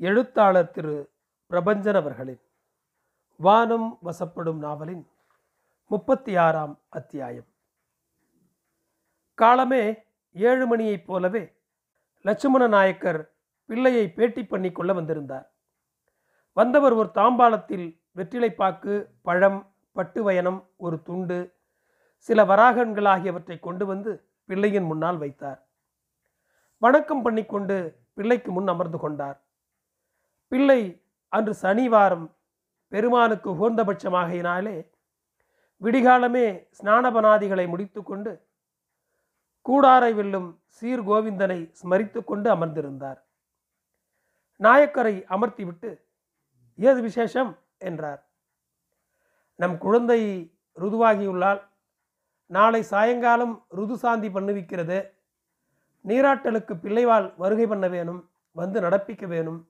எழுத்தாளர் திரு பிரபஞ்சன் அவர்களின் வானம் வசப்படும் நாவலின் முப்பத்தி ஆறாம் அத்தியாயம் காலமே ஏழு மணியைப் போலவே லட்சுமண நாயக்கர் பிள்ளையை பேட்டி பண்ணி கொள்ள வந்திருந்தார். வந்தவர் ஒரு தாம்பாளத்தில் வெற்றிலைப்பாக்கு பழம் பட்டு வயனம் ஒரு துண்டு சில வராகன்கள் ஆகியவற்றை கொண்டு வந்து பிள்ளையின் முன்னால் வைத்தார். வணக்கம் பண்ணிக்கொண்டு பிள்ளைக்கு முன் அமர்ந்து கொண்டார். பிள்ளை அன்று சனிவாரம் பெருமானுக்கு உகந்தபட்சமாகையினாலே விடிகாலமே ஸ்நானபனாதிகளை முடித்துக்கொண்டு கூடாரை வெல்லும் சீர் கோவிந்தனை ஸ்மரித்து கொண்டு அமர்ந்திருந்தார். நாயக்கரை அமர்த்திவிட்டு ஏது விசேஷம்? என்றார். நம் குழந்தை ருதுவாகியுள்ளால் நாளை சாயங்காலம் ருது சாந்தி பண்ணுவிக்கிறது. நீராட்டலுக்கு பிள்ளைவால் வருகை பண்ண வேணும் வந்து நடப்பிக்க வேணும்.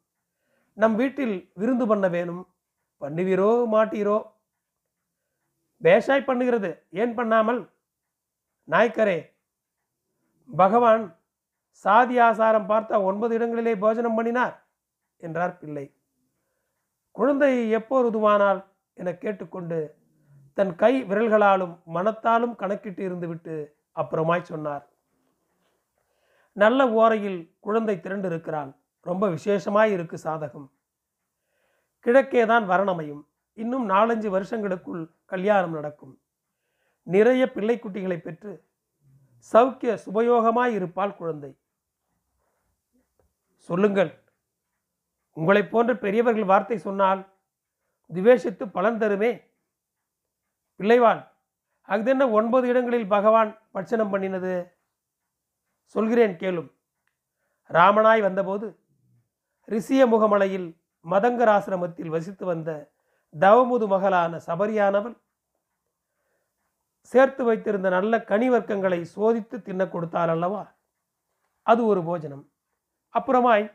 நம் வீட்டில் விருந்து பண்ண வேணும். பண்ணுவீரோ மாட்டீரோ? பேஷாய் பண்ணுகிறது. ஏன் பண்ணாமல்? நாய்க்கரே பகவான் சாதி ஆசாரம் பார்த்த ஒன்பது இடங்களிலே போஜனம் பண்ணினார் என்றார் பிள்ளை. குழந்தை எப்போருதுவானால் என கேட்டுக்கொண்டு தன் கை விரல்களாலும் மனத்தாலும் கணக்கிட்டு இருந்துவிட்டு அப்புறமாய் சொன்னார். நல்ல ஓரையில் குழந்தை திரண்டு இருக்கிறான் ரொம்ப விசேஷமாக இருக்கு சாதகம். கிழக்கே தான் வரணமையும். இன்னும் நாலஞ்சு வருஷங்களுக்குள் கல்யாணம் நடக்கும். நிறைய பிள்ளைக்குட்டிகளை பெற்று சௌக்கிய சுபயோகமாய் இருப்பாள் குழந்தை. சொல்லுங்கள். உங்களைப் போன்ற பெரியவர்கள் வார்த்தை சொன்னால் துவேஷித்து பலன் தருமே? பிள்ளைவாள் அஃதென்ன ஒன்பது இடங்களில் பகவான் பட்சணம் பண்ணினது? சொல்கிறேன் கேளும். ராமனாய் வந்தபோது ரிஷிய முகமலையில் மதங்கராசிரமத்தில் வசித்து வந்த தவமுது மகளான சபரியானவள் சேர்த்து வைத்திருந்த நல்ல கனிவர்க்கங்களை சோதித்து தின்ன கொடுத்தாள் அல்லவா? அது ஒரு போஜனம். அப்புறமாய்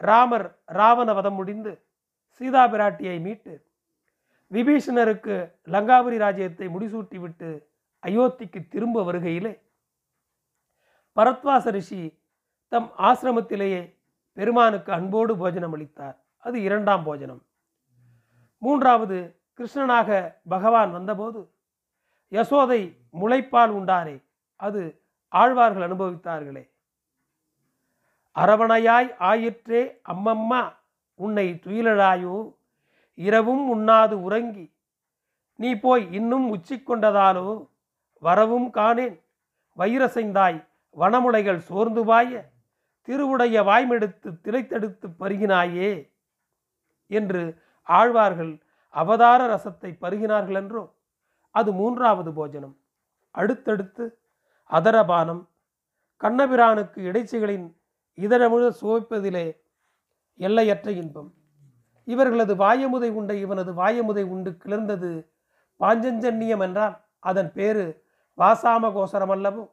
ராமர் ராவண வதம் முடிந்து சீதா பிராட்டியை மீட்டு விபீஷணருக்கு லங்காபுரி ராஜ்யத்தை முடிசூட்டிவிட்டு அயோத்திக்கு திரும்ப வருகையிலே பரத்வாச ரிஷி தம் ஆசிரமத்திலேயே பெருமானுக்கு அன்போடு போஜனம் அளித்தார். அது இரண்டாம் போஜனம். மூன்றாவது கிருஷ்ணனாக பகவான் வந்தபோது யசோதை முளைப்பால் உண்டாரே அது ஆழ்வார்கள் அனுபவித்தார்களே. அரவணையாய் ஆயிற்றே அம்மம்மா உன்னை துயிலழாயோ இரவும் உண்ணாது உறங்கி நீ போய் இன்னும் உச்சி கொண்டதாலோ வரவும் காணேன். வைரசைந்தாய் வனமுலைகள் சோர்ந்து பாய திருவுடைய வாய்மெடுத்து திளைத்தெடுத்து பருகினாயே என்று ஆழ்வார்கள் அவதார ரசத்தை பருகினார்கள் என்றோ? அது மூன்றாவது போஜனம். அடுத்தடுத்து அதரபானம் கண்ணபிரானுக்கு இடைச்சிகளின் இதழமுழ சுவைப்பதிலே எல்லையற்ற இன்பம். இவர்களது வாயமுதை உண்டை இவனது வாயமுதை உண்டு கிளர்ந்தது பாஞ்சஞ்சன்னியம் என்றால் அதன் பேரு வாசாம கோசரம் அல்லவோ?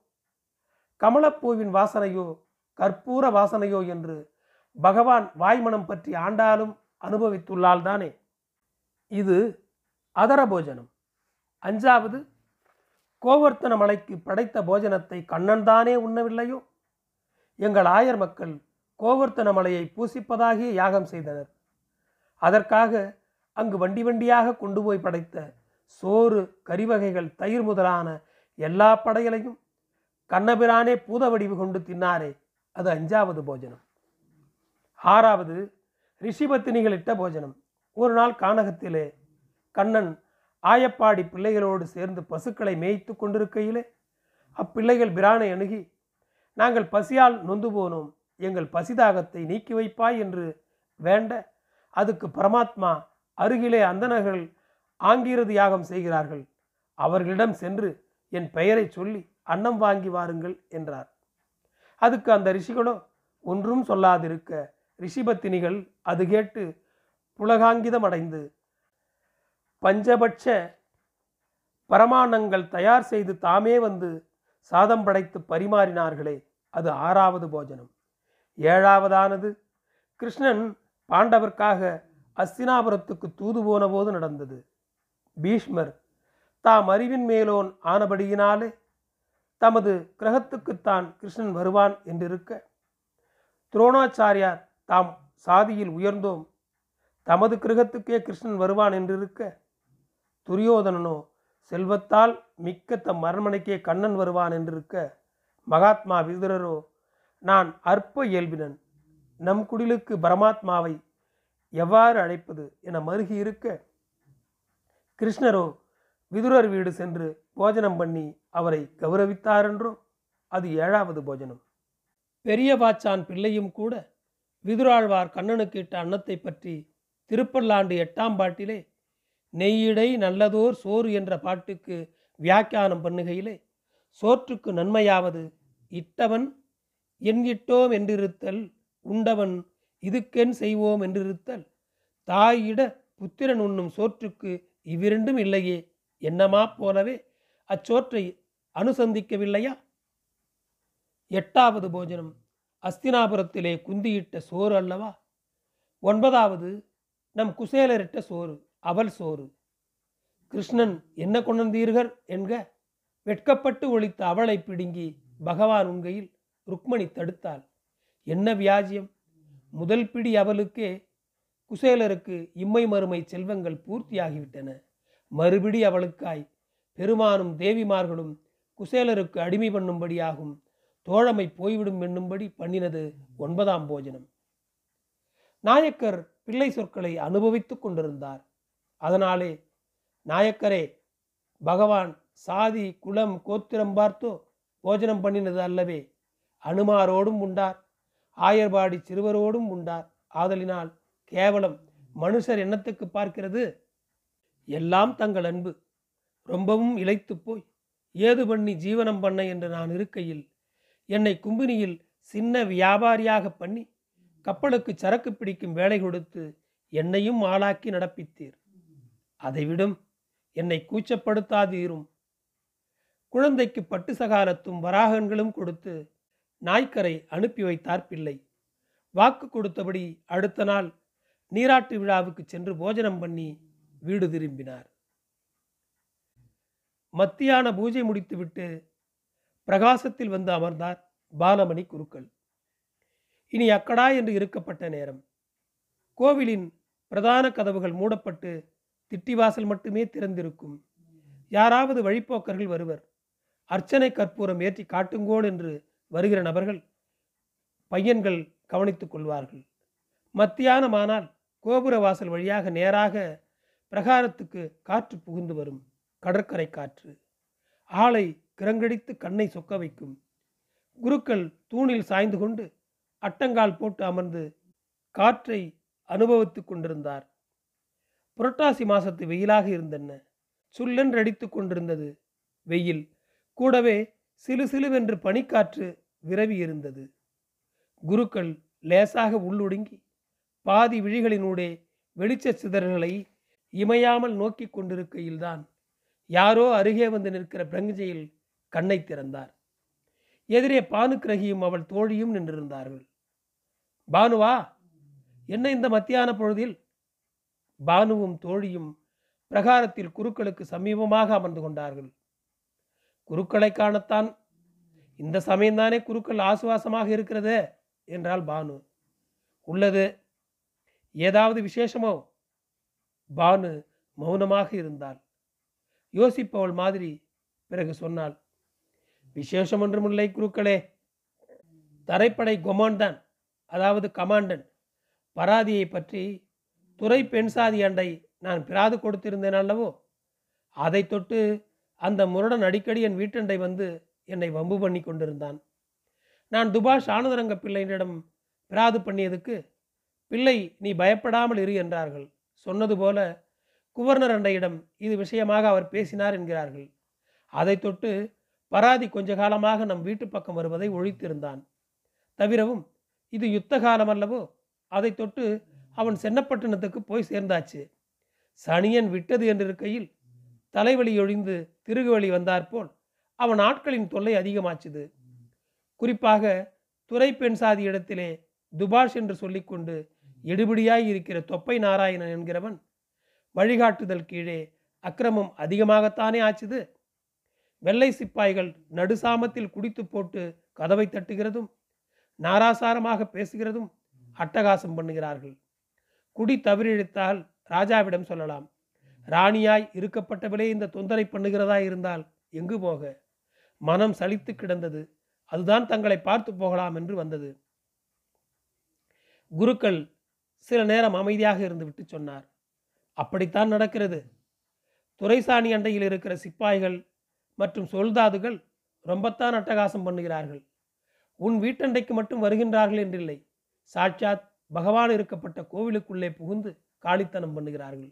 கமலப்பூவின் வாசனையோ கற்பூர வாசனையோ என்று பகவான் வாய்மனம் பற்றி ஆண்டாலும் அனுபவித்துள்ளால் தானே இது அதர போஜனம். அஞ்சாவது கோவர்த்தன மலைக்கு படைத்த போஜனத்தை கண்ணன் தானே உண்ணவில்லையோ? எங்கள் ஆயர் மக்கள் கோவர்த்தன மலையை பூசிப்பதாகிய யாகம் செய்தனர். அதற்காக அங்கு வண்டி வண்டியாக கொண்டு போய் படைத்த சோறு கறிவகைகள் தயிர் முதலான எல்லா படைகளையும் கண்ணபிரானே பூத வடிவு கொண்டு தின்னாரே. அது அஞ்சாவது போஜனம். ஆறாவது ரிஷிபத்தினிகள் இட்ட போஜனம். ஒரு நாள் கானகத்திலே கண்ணன் ஆயப்பாடி பிள்ளைகளோடு சேர்ந்து பசுக்களை மேய்த்து கொண்டிருக்கையிலே அப்பிள்ளைகள் பிரானை அணுகி நாங்கள் பசியால் நொந்து போனோம். எங்கள் பசிதாகத்தை நீக்கி வைப்பாய் என்று வேண்ட அதுக்கு பரமாத்மா அருகிலே அந்தனர்கள் ஆங்கிரது யாகம் செய்கிறார்கள். அவர்களிடம் சென்று என் பெயரை சொல்லி அன்னம் வாங்கி வாருங்கள் என்றார். அதுக்கு அந்த ரிஷிகளோ ஒன்றும் சொல்லாதிருக்க. ரிஷிபத்தினிகள் அது கேட்டு புலகாங்கிதம் அடைந்து பஞ்சபட்ச பரமானங்கள் தயார் செய்து தாமே வந்து சாதம் படைத்து பரிமாறினார்களே அது ஆறாவது போஜனம். ஏழாவதானது கிருஷ்ணன் பாண்டவர்க்காக அஸ்தினாபுரத்துக்கு தூது போன போது நடந்தது. பீஷ்மர் தாம் அறிவின் மேலோன் ஆனபடியினாலே தமது கிரகத்துக்குத்தான் கிருஷ்ணன் வருவான் என்றிருக்க. துரோணாச்சாரியார் தாம் சாதியில் உயர்ந்தோம். தமது கிரகத்துக்கே கிருஷ்ணன் வருவான் என்றிருக்க. துரியோதனனோ செல்வத்தால் மிக்க தம் அரண்மனைக்கே கண்ணன் வருவான் என்றிருக்க. மகாத்மா விதுரரோ நான் அற்ப இயல்பினன். நம் குடிலுக்கு பரமாத்மாவை எவ்வாறு அழைப்பது என மருகி இருக்க கிருஷ்ணரோ விதுரர் வீடு சென்று போஜனம் பண்ணி அவரை கௌரவித்தாரென்றோ அது ஏழாவது போஜனம். பெரிய பாச்சான் பிள்ளையும் கூட விதுராழ்வார் கண்ணனுக்கு இட்ட அன்னத்தை பற்றி திருப்பல்லாண்டு எட்டாம் பாட்டிலே நெய்யிடை நல்லதோர் சோறு என்ற பாட்டுக்கு வியாக்கியானம் பண்ணுகையிலே சோற்றுக்கு நன்மையாவது இட்டவன் என் இட்டோம் என்றிருத்தல் உண்டவன் இதுக்கென் செய்வோம் என்றிருத்தல் தாயிட புத்திரன் உண்ணும் சோற்றுக்கு இவ்விரண்டும் இல்லையே என்னமா போலவே அச்சோற்றை அனுசந்திக்கவில்லையா? எட்டாவது போஜனம். அஸ்தினாபுரத்திலே குந்தியிட்ட சோறு அல்லவா? ஒன்பதாவது நம் குசேலரிட்ட சோறு அவல் சோறு. கிருஷ்ணன் என்ன கொண்டந்தீர்கள்? என்க வெட்கப்பட்டு ஒழித்த அவளை பிடுங்கி பகவான் உண்கையில் ருக்மணி தடுத்தாள். என்ன வியாஜியம்? முதல் பிடி அவளுக்கே குசேலருக்கு இம்மை மறுமை செல்வங்கள் பூர்த்தியாகிவிட்டன. மறுபிடி அவளுக்காய் பெருமானும் தேவிமார்களும் குசேலருக்கு அடிமை பண்ணும்படியாகும். தோழமை போய்விடும் என்னும்படி பண்ணினது ஒன்பதாம் போஜனம். நாயக்கர் பிள்ளை சொற்களை அனுபவித்துக் கொண்டிருந்தார். அதனாலே நாயக்கரே பகவான் சாதி குலம் கோத்திரம் பார்த்தோ போஜனம் பண்ணினது அல்லவே அனுமாரோடும் உண்டார். ஆயர்பாடி சிறுவரோடும் உண்டார். ஆதலினால் கேவலம் மனுஷர் எண்ணத்துக்கு பார்க்கிறது? எல்லாம் தங்கள் அன்பு. ரொம்பவும் இழைத்து போய் ஏது பண்ணி ஜீவனம் பண்ண என்று நான் இருக்கையில் என்னை கும்பினியில் சின்ன வியாபாரியாக பண்ணி கப்பலுக்கு சரக்கு பிடிக்கும் வேலை கொடுத்து என்னையும் ஆளாக்கி நடப்பித்தீர். அதைவிடும் என்னை கூச்சப்படுத்தாதீரும். குழந்தைக்கு பட்டு சகாலத்தும் வராகன்களும் கொடுத்து நாய்க்கரை அனுப்பி வைத்தார் பிள்ளை. வாக்கு கொடுத்தபடி அடுத்த நாள் நீராட்டு விழாவுக்கு சென்று போஜனம் பண்ணி வீடு திரும்பினார். மத்தியான பூஜை முடித்துவிட்டு பிரகாசத்தில் வந்து அமர்ந்தார் பாலமணி குருக்கள். இனி அக்கடா என்று இருக்கப்பட்ட நேரம். கோவிலின் பிரதான கதவுகள் மூடப்பட்டு திட்டிவாசல் மட்டுமே திறந்திருக்கும். யாராவது வழிப்போக்கர்கள் வருவர். அர்ச்சனை கற்பூரம் ஏற்றி காட்டுங்கோள் என்று வருகிற நபர்கள் பையன்கள் கவனித்துக் கொள்வார்கள். மத்தியானமானால் கோபுர வாசல் வழியாக நேராக பிரகாரத்துக்கு காற்று புகுந்து வரும். கடற்கரை காற்று. ஆளை கிரங்கடித்து கண்ணை சொக்க வைக்கும். குருக்கள் தூணில் சாய்ந்து கொண்டு அட்டங்கால் போட்டு அமர்ந்து காற்றை அனுபவித்துக் கொண்டிருந்தார். புரட்டாசி மாசத்து வெயிலாக இருந்தன சுல்லென்று கொண்டிருந்தது. வெயில் கூடவே சிலு சிலுவென்று பனிக்காற்று விரவி இருந்தது. குருக்கள் லேசாக உள்ளொடுங்கி பாதி விழிகளினூடே வெளிச்ச சிதறல்களை இமையாமல் நோக்கி கொண்டிருக்கையில்தான் யாரோ அருகே வந்து நிற்கிற பிரங்கஜையில் கண்ணை திறந்தார். எதிரே பானுக்கிரகியும் அவள் தோழியும் நின்றிருந்தார்கள். பானுவா என்ன இந்த மத்தியான பொழுதில்? பானுவும் தோழியும் பிரகாரத்தில் குருக்களுக்கு சமீபமாக அமர்ந்து கொண்டார்கள். குருக்களை காணத்தான். இந்த சமயம்தானே குருக்கள் ஆசுவாசமாக இருக்கிறதே? என்றாள் பானு. உள்ளது. ஏதாவது விசேஷமோ? பானு மௌனமாக இருந்தாள். யோசிப்பவள் மாதிரி பிறகு சொன்னாள் விசேஷம் ஒன்றுமில்லை குருக்களே. தரைப்படை கொமாண்டான் அதாவது கமாண்டன் பராதியை பற்றி துறை பெண் சாதி அண்டை நான் பிராது கொடுத்திருந்தேன் அல்லவோ? அதை தொட்டு அந்த முரடன் அடிக்கடி என் வீட்டண்டை வந்து என்னை வம்பு பண்ணி கொண்டிருந்தான். நான் துபாஷ் ஆனந்தரங்க பிள்ளையிடம் பிராது பண்ணியதுக்கு பிள்ளை நீ பயப்படாமல் இரு என்றார்கள். சொன்னது போல குவர்னர் அண்டையிடம் இது விஷயமாக அவர் பேசினார் என்கிறார்கள். அதை தொட்டு பராதி கொஞ்ச காலமாக நம் வீட்டு பக்கம் வருவதை ஒழித்திருந்தான். தவிரவும் இது யுத்த காலம் அல்லவோ அதை தொட்டு அவன் சென்னப்பட்டினத்துக்கு போய் சேர்ந்தாச்சு. சனியன் விட்டது என்றிருக்கையில் தலைவலி ஒழிந்து திருகுவழி வந்தாற்போல் அவன் ஆட்களின் தொல்லை அதிகமாச்சுது. குறிப்பாக துறை பெண் சாதி இடத்திலே துபாஷ் என்று சொல்லிக்கொண்டு எடுபடியாய் இருக்கிற தொப்பை நாராயணன் என்கிறவன் வழிகாட்டுதல் கீழே அக்கிரமம் அதிகமாகத்தானே ஆச்சுது? வெள்ளை சிப்பாய்கள் நடுசாமத்தில் குடித்து போட்டு கதவை தட்டுகிறதும் நாராசாரமாக பேசுகிறதும் அட்டகாசம் பண்ணுகிறார்கள். குடி தவறிழைத்தால் ராஜாவிடம் சொல்லலாம் ராணியாய் இருக்கப்பட்டவளே இந்த தொந்தரை பண்ணுகிறதா இருந்தால் எங்கு போக? மனம் சலித்து கிடந்தது அதுதான் தங்களை பார்த்து போகலாம் என்று வந்தது. குருக்கள் சில நேரம் அமைதியாக இருந்துவிட்டு சொன்னார். அப்படித்தான் நடக்கிறது. துரைசாணி அண்டையில் இருக்கிற சிப்பாய்கள் மற்றும் சொல்தாதுகள் ரொம்பத்தான் அட்டகாசம் பண்ணுகிறார்கள். உன் வீட்டண்டைக்கு மட்டும் வருகின்றார்கள் என்றில்லை. சாட்சாத் பகவான் இருக்கப்பட்ட கோவிலுக்குள்ளே புகுந்து காளித்தனம் பண்ணுகிறார்கள்.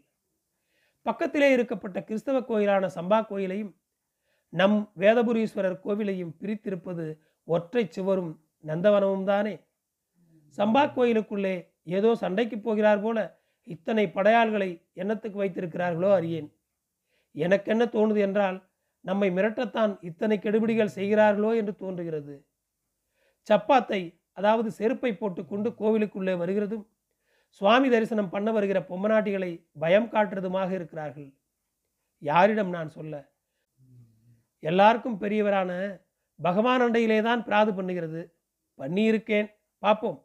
பக்கத்திலே இருக்கப்பட்ட கிறிஸ்தவ கோயிலான சம்பா கோயிலையும் நம் வேதபுரீஸ்வரர் கோவிலையும் பிரித்திருப்பது ஒற்றை சுவரும் நந்தவனமும் தானே. சம்பா கோயிலுக்குள்ளே ஏதோ சண்டைக்கு போகிறார் போல இத்தனை படையாள்களை எண்ணத்துக்கு வைத்திருக்கிறார்களோ அறியேன். எனக்கென்ன தோணுது என்றால் நம்மை மிரட்டத்தான் இத்தனை கெடுபிடிகள் செய்கிறார்களோ என்று தோன்றுகிறது. சப்பாத்தை அதாவது செருப்பை போட்டுக்கொண்டு கோவிலுக்குள்ளே வருகிறதும் சுவாமி தரிசனம் பண்ண வருகிற பொம்மநாட்டிகளை பயம் காட்டுறதுமாக இருக்கிறார்கள். யாரிடம் நான் சொல்ல? எல்லாருக்கும் பெரியவரான பகவான் அண்டையிலே தான் பிராது பண்ணுகிறது. பண்ணியிருக்கேன். பார்ப்போம்.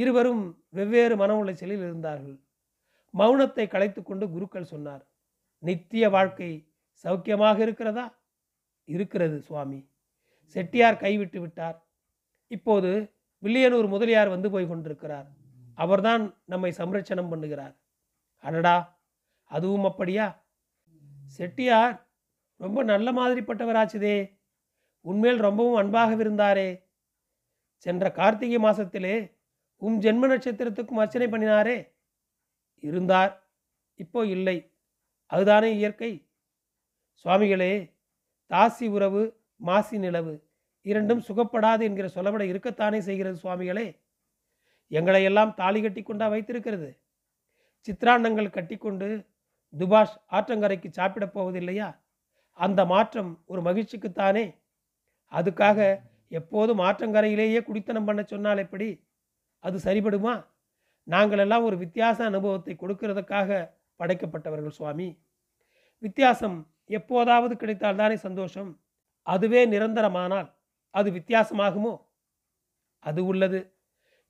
இருவரும் வெவ்வேறு மன உளைச்சலில் இருந்தார்கள். மௌனத்தை கலைத்து கொண்டு குருக்கள் சொன்னார் நித்திய வாழ்க்கை சௌக்கியமாக இருக்கிறதா? இருக்கிறது சுவாமி. செட்டியார் கைவிட்டு விட்டார். இப்போது வில்லியனூர் முதலியார் வந்து போய் கொண்டிருக்கிறார். அவர்தான் நம்மை சம்ரட்சணம் பண்ணுகிறார். அடடா அதுவும் அப்படியா? செட்டியார் ரொம்ப நல்ல மாதிரிப்பட்டவராச்சுதே. உண்மையில் ரொம்பவும் அன்பாக இருந்தாரே சென்ற கார்த்திகை மாசத்திலே உம் ஜென்ம நட்சத்திரத்துக்கும் அர்ச்சனை பண்ணினாரே. இருந்தார். இப்போ இல்லை. அதுதானே இயற்கை. சுவாமிகளே தாசி உறவு மாசி நிலவு இரண்டும் சுகப்படாது என்கிற சொலவடை இருக்கத்தானே செய்கிறது சுவாமிகளே? எங்களை எல்லாம் தாலி கட்டி கொண்டா வைத்திருக்கிறது? சித்ராண்டங்கள் கட்டிக்கொண்டு துபாஷ் ஆற்றங்கரைக்கு சாப்பிடப் போவதில்லையா? அந்த மாற்றம் ஒரு மகிழ்ச்சிக்குத்தானே? அதுக்காக எப்போதும் ஆற்றங்கரையிலேயே குடித்தனம் பண்ண சொன்னால் எப்படி? அது சரிபடுமா? நாங்கள் எல்லாம் ஒரு வித்தியாச அனுபவத்தை கொடுக்கிறதுக்காக படைக்கப்பட்டவர்கள் சுவாமி. வித்தியாசம் எப்போதாவது கிடைத்தால் தானே சந்தோஷம். அதுவே நிரந்தரமானால் அது வித்தியாசமாகுமோ? அது உள்ளது.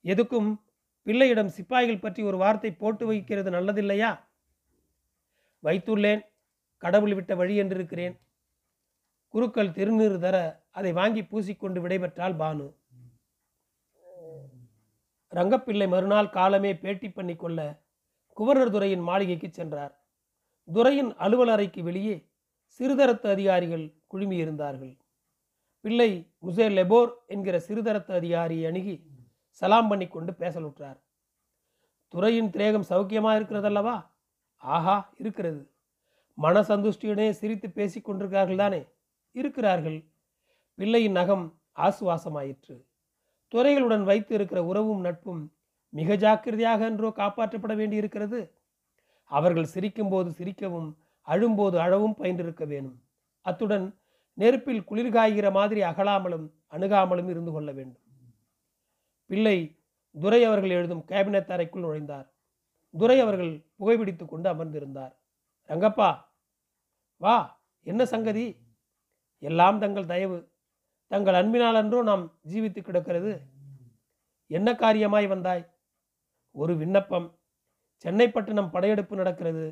எதுக்கும் பிள்ளையிடம் சிப்பாய்கள் பற்றி ஒரு வார்த்தை போட்டு வைக்கிறது நல்லதில்லையா? வைத்துள்ளேன் கடவுள் விட்ட வழி என்றிருக்கிறேன். குருக்கள் திருநீறு தர அதை வாங்கி பூசிக்கொண்டு விடைபெற்றால் பானு. ரங்கப்பிள்ளை மறுநாள் காலமே பேட்டி பண்ணி கொள்ள குவர்னர் துறையின் மாளிகைக்கு சென்றார். துறையின் அலுவலறைக்கு வெளியே சிறுதரத்து அதிகாரிகள் குழுமியிருந்தார்கள். பிள்ளை முசே லெபோர் என்கிற சிறுதரத்து அதிகாரியை அணுகி சலாம் பண்ணி கொண்டு பேசலுற்றார். துறையின் திரேகம் சௌக்கியமாக இருக்கிறதல்லவா? ஆஹா இருக்கிறது. மன சந்துஷ்டியுடனே சிரித்து பேசிக் கொண்டிருக்கிறார்கள் தானே இருக்கிறார்கள். பிள்ளையின் நகம் ஆசுவாசமாயிற்று. துறைகளுடன் வைத்து இருக்கிற உறவும் நட்பும் மிக ஜாக்கிரதையாக என்றோ காப்பாற்றப்பட வேண்டியிருக்கிறது. அவர்கள் சிரிக்கும்போது சிரிக்கவும் அழும்போது அழவும் பயின்றிருக்க வேணும். அத்துடன் நெருப்பில் குளிர்காய்கிற மாதிரி அகலாமலும் அணுகாமலும் இருந்து கொள்ள வேண்டும். பிள்ளை துரை அவர்கள் எழுதும் கேபினட் அறைக்குள் நுழைந்தார். துரை அவர்கள் புகைப்பிடித்து கொண்டு அமர்ந்திருந்தார். ரங்கப்பா வா என்ன சங்கதி? எல்லாம் தங்கள் தயவு. தங்கள் அன்பினாலன்றோ நாம் ஜீவித்து கிடக்கிறது. என்ன காரியமாய் வந்தாய்? ஒரு விண்ணப்பம். சென்னை பட்டணம் படையெடுப்பு நடக்கிறது.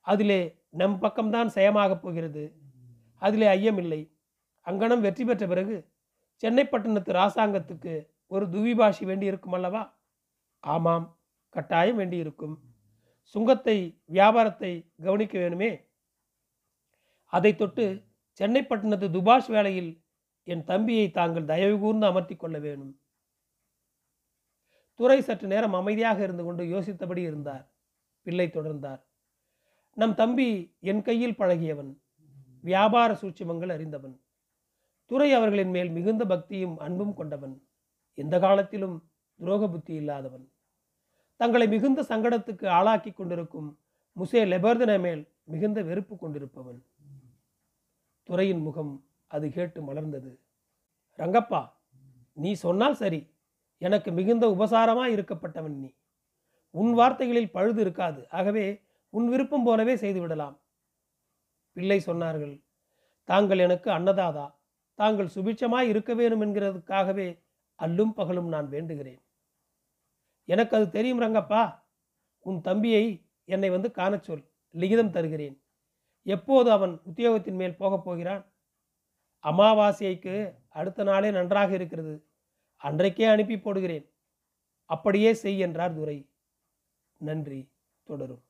அதிலே நம் பக்கம்தான் செயமாகப் போகிறது. அதிலே ஐயமில்லை. அங்கனம் வெற்றி பெற்ற பிறகு சென்னை பட்டணத்து ராசாங்கத்துக்கு ஒரு துவிபாஷி வேண்டி இருக்கும் அல்லவா? ஆமாம் கட்டாயம் வேண்டியிருக்கும். சுங்கத்தை வியாபாரத்தை கவனிக்க வேணுமே? அதை தொட்டு சென்னை பட்டணத்து துபாஷ் வேலையில் என் தம்பியை தாங்கள் தயவு கூர்ந்து அமர்த்தி கொள்ள வேணும். துறை சற்று நேரம் அமைதியாக இருந்து கொண்டு யோசித்தபடி இருந்தார். பிள்ளை தொடர்ந்தார். நம் தம்பி என் கையில் பழகியவன். வியாபார சூட்சமங்கள் அறிந்தவன். துறை அவர்களின் மேல் மிகுந்த பக்தியும் அன்பும் கொண்டவன். எந்த காலத்திலும் துரோக புத்தி இல்லாதவன். தங்களை மிகுந்த சங்கடத்துக்கு ஆளாக்கி கொண்டிருக்கும் முசே லெபர்தன மேல் மிகுந்த வெறுப்பு கொண்டிருப்பவன். துறையின் முகம் அது கேட்டு மலர்ந்தது. ரங்கப்பா நீ சொன்னால் சரி. எனக்கு மிகுந்த உபசாரமாக இருக்கப்பட்டவன் நீ. உன் வார்த்தைகளில் பழுது இருக்காது. ஆகவே உன் விருப்பம் போலவே செய்து விடலாம். பிள்ளை சொன்னார்கள் தாங்கள் எனக்கு அன்னதாதா. தாங்கள் சுபிட்சமாய் இருக்க வேணும் என்கிறதுக்காகவே அல்லும் பகலும் நான் வேண்டுகிறேன். எனக்கு அது தெரியும் ரங்கப்பா. உன் தம்பியை என்னை வந்து காணச் சொல். லிகிதம் தருகிறேன். எப்போது அவன் உத்தியோகத்தின் மேல் போகப் போகிறான்? அமாவாசைக்கு அடுத்த நாளே நன்றாக இருக்கிறது. அன்றைக்கே அனுப்பி போடுகிறேன். அப்படியே செய் என்றார் துரை. நன்றி. தொடரும்.